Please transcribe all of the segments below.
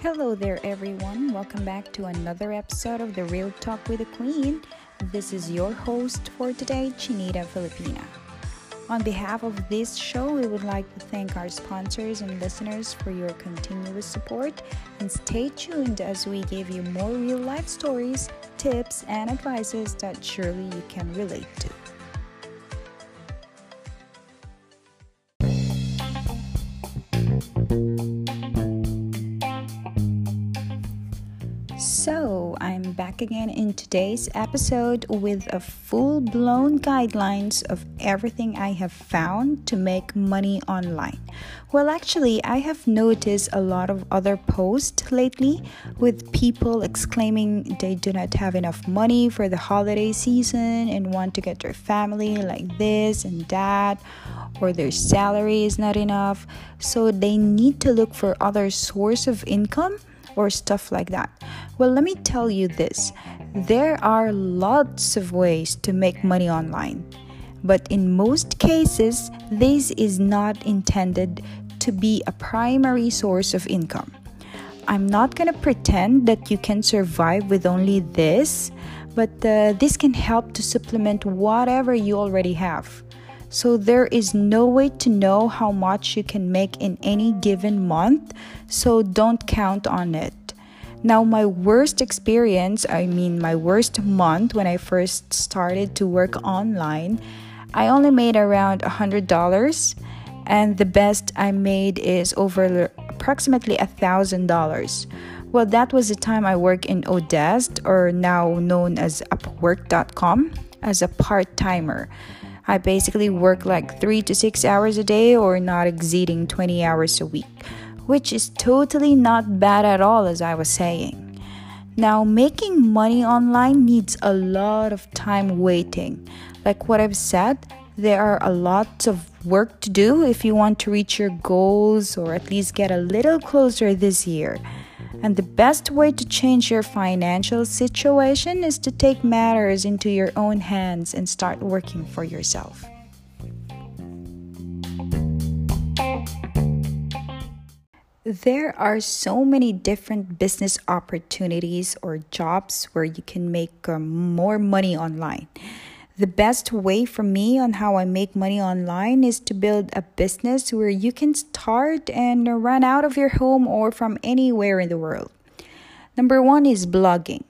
Hello there, everyone. Welcome back to another episode of The Real Talk with the Queen. This is your host for today, Chinita Filipina. On behalf of this show, we would like to thank our sponsors and listeners for your continuous support and stay tuned as we give you more real life stories, tips, and advices that surely you can relate to. Back again in today's episode with a full blown guidelines of everything I have found to make money online. Well, actually, I have noticed a lot of other posts lately with people exclaiming they do not have enough money for the holiday season and want to get their family like this and that, or their salary is not enough, so they need to look for other source of income or stuff like that. Well, let me tell you this there are lots of ways to make money online, but in most cases, this is not intended to be a primary source of income. I'm not gonna pretend that you can survive with only this, but uh, this can help to supplement whatever you already have. So there is no way to know how much you can make in any given month, so don't count on it. Now, my worst experience, I mean, my worst month when I first started to work online, I only made around $100, and the best I made is over approximately $1,000. Well, that was the time I worked in oDesk, or now known as Upwork.com, as a part timer. I basically work like three to six hours a day or not exceeding 20 hours a week, which is totally not bad at all, as I was saying. Now, making money online needs a lot of time waiting. Like what I've said, there are a lot of work to do if you want to reach your goals or at least get a little closer this year. And the best way to change your financial situation is to take matters into your own hands and start working for yourself. There are so many different business opportunities or jobs where you can make um, more money online. The best way for me on how I make money online is to build a business where you can start and run out of your home or from anywhere in the world. Number one is blogging.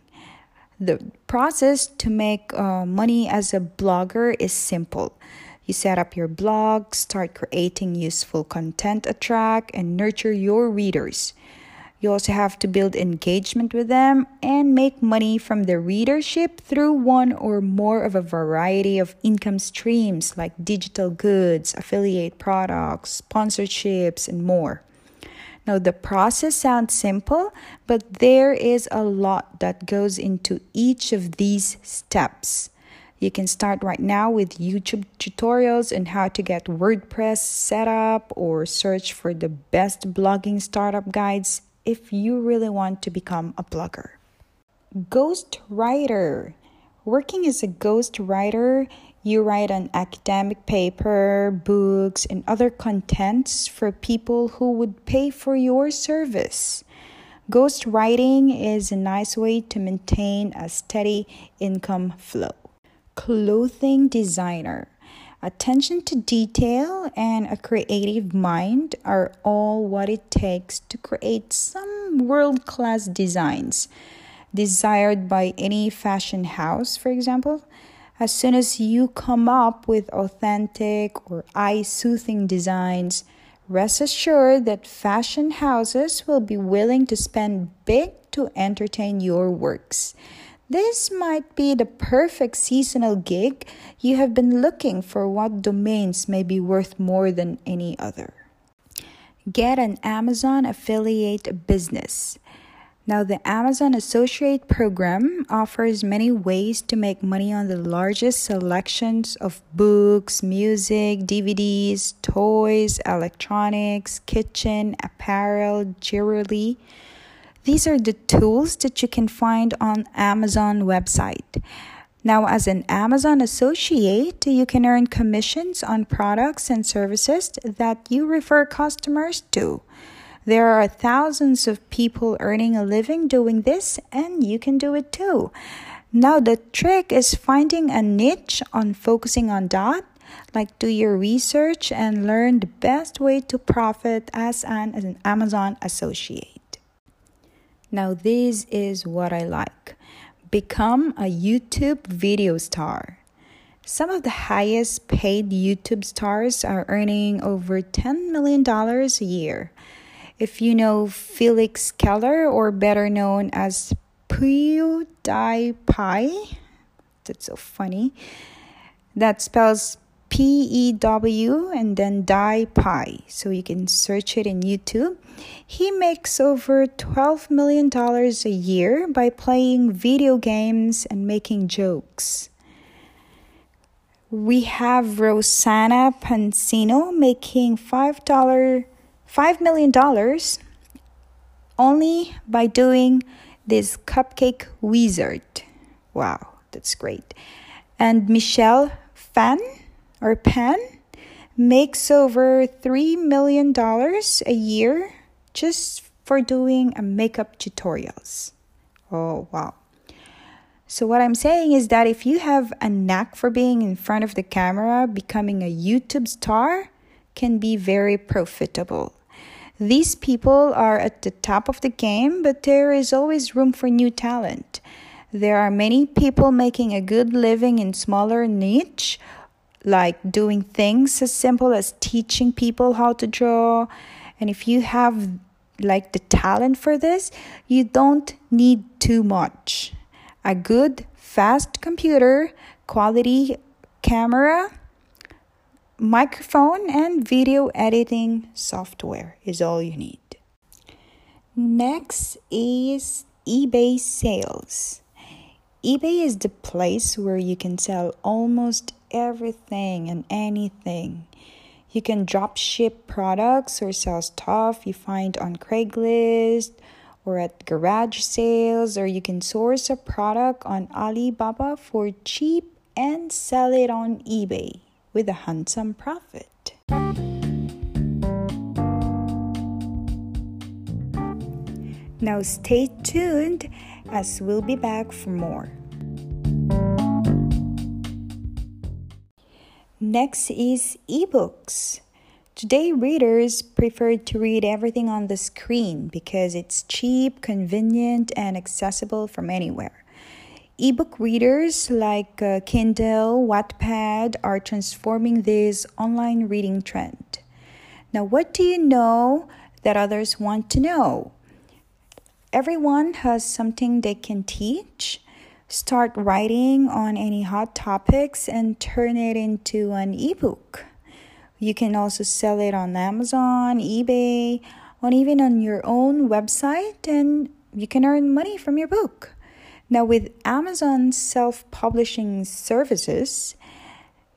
The process to make uh, money as a blogger is simple. You set up your blog, start creating useful content, attract and nurture your readers. You also have to build engagement with them and make money from their readership through one or more of a variety of income streams like digital goods, affiliate products, sponsorships, and more. Now, the process sounds simple, but there is a lot that goes into each of these steps. You can start right now with YouTube tutorials on how to get WordPress set up or search for the best blogging startup guides if you really want to become a blogger. Ghost writer. Working as a ghost writer, you write an academic paper, books, and other contents for people who would pay for your service. Ghost writing is a nice way to maintain a steady income flow. Clothing designer. Attention to detail and a creative mind are all what it takes to create some world class designs desired by any fashion house, for example. As soon as you come up with authentic or eye soothing designs, rest assured that fashion houses will be willing to spend big to entertain your works. This might be the perfect seasonal gig you have been looking for what domains may be worth more than any other. Get an Amazon affiliate business. Now, the Amazon Associate Program offers many ways to make money on the largest selections of books, music, DVDs, toys, electronics, kitchen, apparel, jewelry these are the tools that you can find on Amazon website. Now, as an Amazon associate, you can earn commissions on products and services that you refer customers to. There are thousands of people earning a living doing this, and you can do it too. Now, the trick is finding a niche on focusing on that. Like, do your research and learn the best way to profit as an, as an Amazon associate. Now, this is what I like become a YouTube video star. Some of the highest paid YouTube stars are earning over $10 million a year. If you know Felix Keller, or better known as PewDiePie, that's so funny. That spells P E W and then Die Pie. So you can search it in YouTube. He makes over $12 million a year by playing video games and making jokes. We have Rosanna Pansino making $5, $5 million only by doing this cupcake wizard. Wow, that's great. And Michelle Phan or Pan makes over $3 million a year just for doing makeup tutorials. Oh, wow. So, what I'm saying is that if you have a knack for being in front of the camera, becoming a YouTube star can be very profitable. These people are at the top of the game, but there is always room for new talent. There are many people making a good living in smaller niche, like doing things as simple as teaching people how to draw. And if you have like the talent for this, you don't need too much a good, fast computer, quality camera, microphone, and video editing software is all you need. Next is eBay sales. eBay is the place where you can sell almost everything and anything. You can drop ship products or sell stuff you find on Craigslist or at garage sales, or you can source a product on Alibaba for cheap and sell it on eBay with a handsome profit. Now, stay tuned as we'll be back for more. Next is ebooks. Today, readers prefer to read everything on the screen because it's cheap, convenient, and accessible from anywhere. Ebook readers like uh, Kindle, Wattpad are transforming this online reading trend. Now, what do you know that others want to know? Everyone has something they can teach. Start writing on any hot topics and turn it into an ebook. You can also sell it on Amazon, eBay, or even on your own website, and you can earn money from your book. Now, with Amazon self publishing services,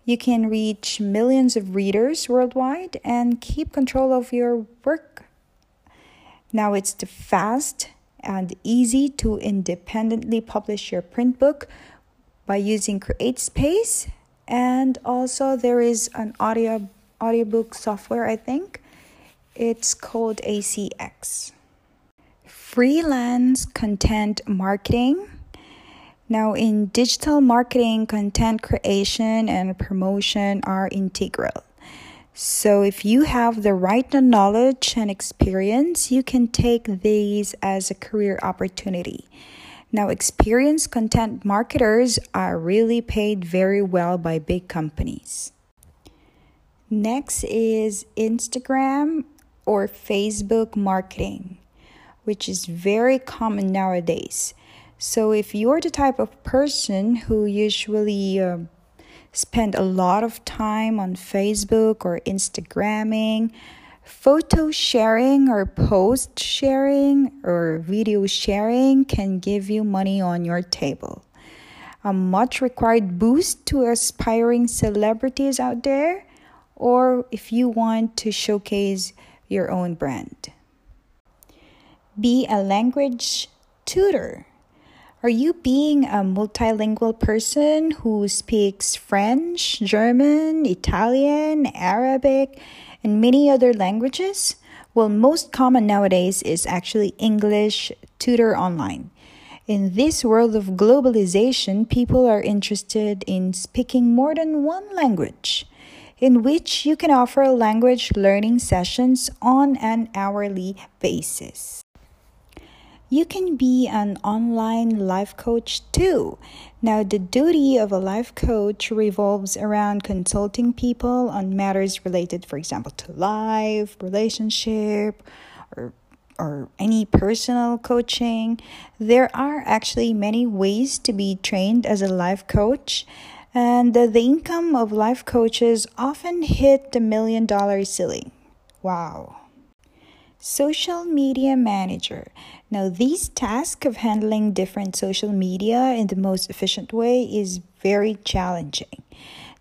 you can reach millions of readers worldwide and keep control of your work. Now, it's the fast and easy to independently publish your print book by using CreateSpace, and also there is an audio audiobook software, I think. It's called ACX. Freelance content marketing. Now, in digital marketing, content creation and promotion are integral. So, if you have the right knowledge and experience, you can take these as a career opportunity. Now, experienced content marketers are really paid very well by big companies. Next is Instagram or Facebook marketing, which is very common nowadays. So, if you're the type of person who usually uh, spend a lot of time on Facebook or Instagramming, photo sharing or post sharing or video sharing can give you money on your table. A much required boost to aspiring celebrities out there or if you want to showcase your own brand. Be a language tutor. Are you being a multilingual person who speaks French, German, Italian, Arabic, and many other languages? Well, most common nowadays is actually English tutor online. In this world of globalization, people are interested in speaking more than one language, in which you can offer language learning sessions on an hourly basis. You can be an online life coach too. Now, the duty of a life coach revolves around consulting people on matters related, for example, to life, relationship, or or any personal coaching. There are actually many ways to be trained as a life coach, and the, the income of life coaches often hit the million dollar ceiling. Wow. Social media manager. Now, this task of handling different social media in the most efficient way is very challenging.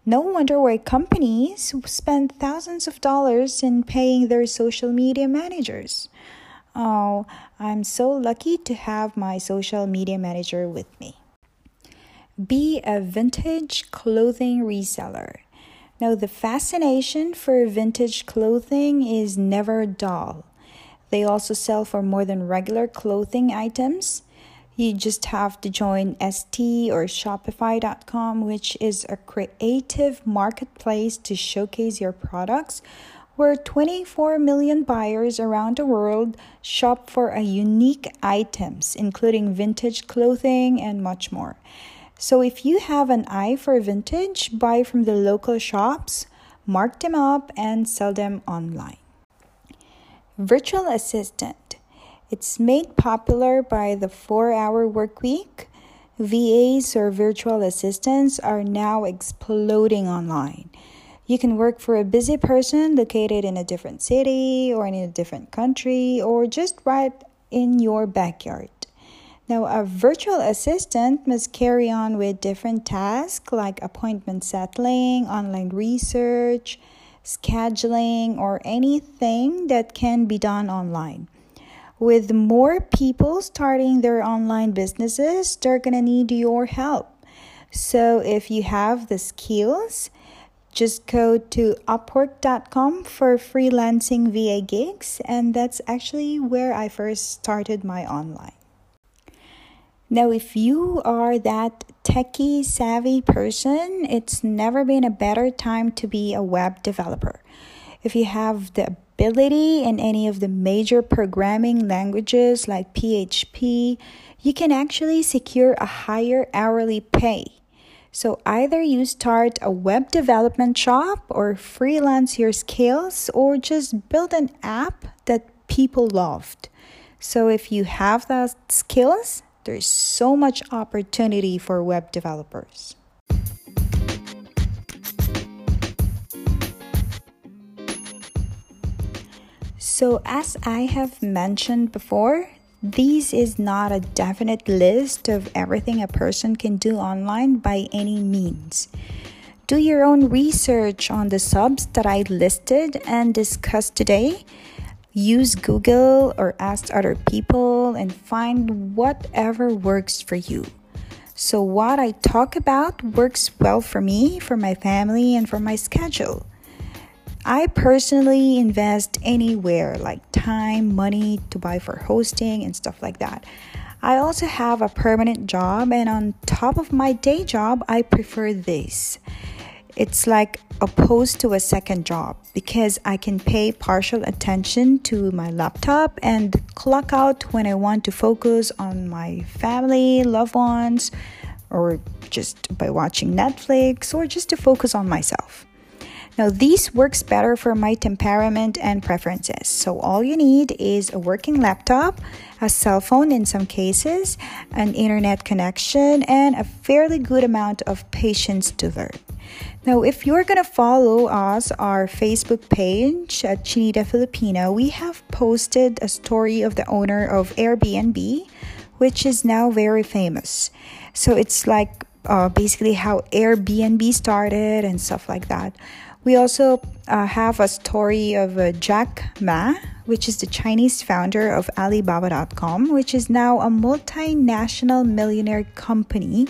No wonder why companies spend thousands of dollars in paying their social media managers. Oh, I'm so lucky to have my social media manager with me. Be a vintage clothing reseller. Now, the fascination for vintage clothing is never dull. They also sell for more than regular clothing items. You just have to join Etsy or Shopify.com, which is a creative marketplace to showcase your products where 24 million buyers around the world shop for unique items, including vintage clothing and much more. So if you have an eye for vintage, buy from the local shops, mark them up, and sell them online. Virtual assistant. It's made popular by the four hour work week. VAs or virtual assistants are now exploding online. You can work for a busy person located in a different city or in a different country or just right in your backyard. Now, a virtual assistant must carry on with different tasks like appointment settling, online research, scheduling, or anything that can be done online. With more people starting their online businesses, they're gonna need your help. So, if you have the skills, just go to upwork.com for freelancing VA gigs, and that's actually where I first started my online. Now, if you are that techie savvy person, it's never been a better time to be a web developer. If you have the ability in any of the major programming languages like PHP, you can actually secure a higher hourly pay. So either you start a web development shop or freelance your skills or just build an app that people loved. So if you have those skills, there's so much opportunity for web developers. So, as I have mentioned before, this is not a definite list of everything a person can do online by any means. Do your own research on the subs that I listed and discussed today. Use Google or ask other people and find whatever works for you. So, what I talk about works well for me, for my family, and for my schedule. I personally invest anywhere like time, money to buy for hosting and stuff like that. I also have a permanent job, and on top of my day job, I prefer this. It's like opposed to a second job because I can pay partial attention to my laptop and clock out when I want to focus on my family, loved ones, or just by watching Netflix, or just to focus on myself. Now, this works better for my temperament and preferences. So, all you need is a working laptop, a cell phone in some cases, an internet connection, and a fairly good amount of patience to learn. Now, if you're to follow us, our Facebook page at Chinita Filipina, we have posted a story of the owner of Airbnb, which is now very famous. So, it's like uh, basically how Airbnb started and stuff like that. We also uh, have a story of uh, Jack Ma, which is the Chinese founder of Alibaba.com, which is now a multinational millionaire company.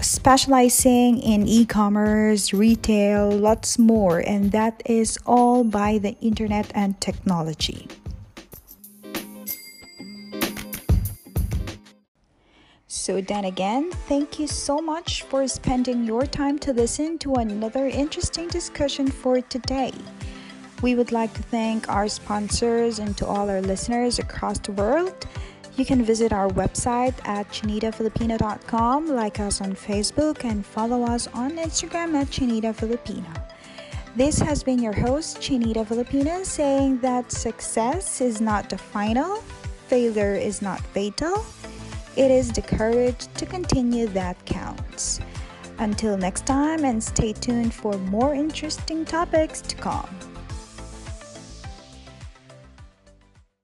Specializing in e commerce, retail, lots more, and that is all by the internet and technology. So, then again, thank you so much for spending your time to listen to another interesting discussion for today. We would like to thank our sponsors and to all our listeners across the world. You can visit our website at chinitafilipina.com, like us on Facebook, and follow us on Instagram at Chinita Filipina. This has been your host, Chinita Filipina, saying that success is not the final, failure is not fatal. It is the courage to continue that counts. Until next time, and stay tuned for more interesting topics to come.